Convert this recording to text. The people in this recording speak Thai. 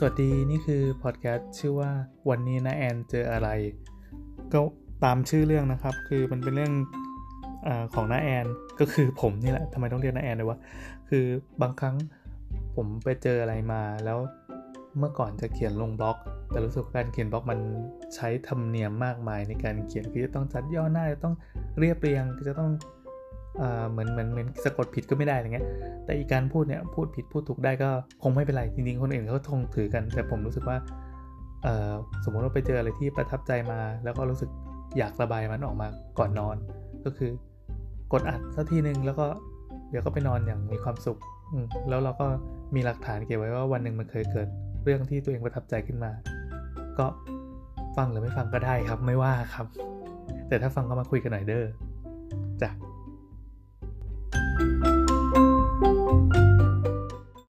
สวัสดีนี่คือพอดแคสต์ชื่อว่าวันนี้นะแอนเจออะไร ก็ตามชื่อเรื่องนะครับ คือมันเป็นเรื่องอของน้าแอนก็คือผมนี่แหละทำไมต้องเรียกน้าแอนเลยวะคือบางครั้งผมไปเจออะไรมาแล้วเมื่อก่อนจะเขียนลงบล็อก แต่รู้สึกการเขียนบล็อกมันใช้ธรรมเนียมมากมายในการเขียนคือจะต้องจัดย่อหน้าจะต้องเรียบเรียงจะต้อง เหมือนเหมือนเหมือนสะกดผิดก็ไม่ได้อะไรเงี้ย แต่อีกการพูดเนี่ยพูดผิดพูดถูกได้ก็คงไม่เป็นไรจริงๆคนอื่นเขาทงถือกัน แต่ผมรู้สึกว่าสมมติว่าไปเจออะไรที่ประทับใจมา แล้วก็รู้สึกอยากระบายมันออกมาก่อนนอน ก็คือกดอัดสักทีหนึ่งแล้วก็เดี๋ยวก็ไปนอนอย่างมีความสุขแล้วเราก็มีหลักฐานเก็บไว้ว่าวันหนึ่งมันเคยเกิดเรื่องที่ตัวเองประทับใจขึ้นมา ก็ฟังหรือไม่ฟังก็ได้ครับไม่ว่าครับ แต่ถ้าฟังก็มาคุยกันหน่อยเด้อจ้ะ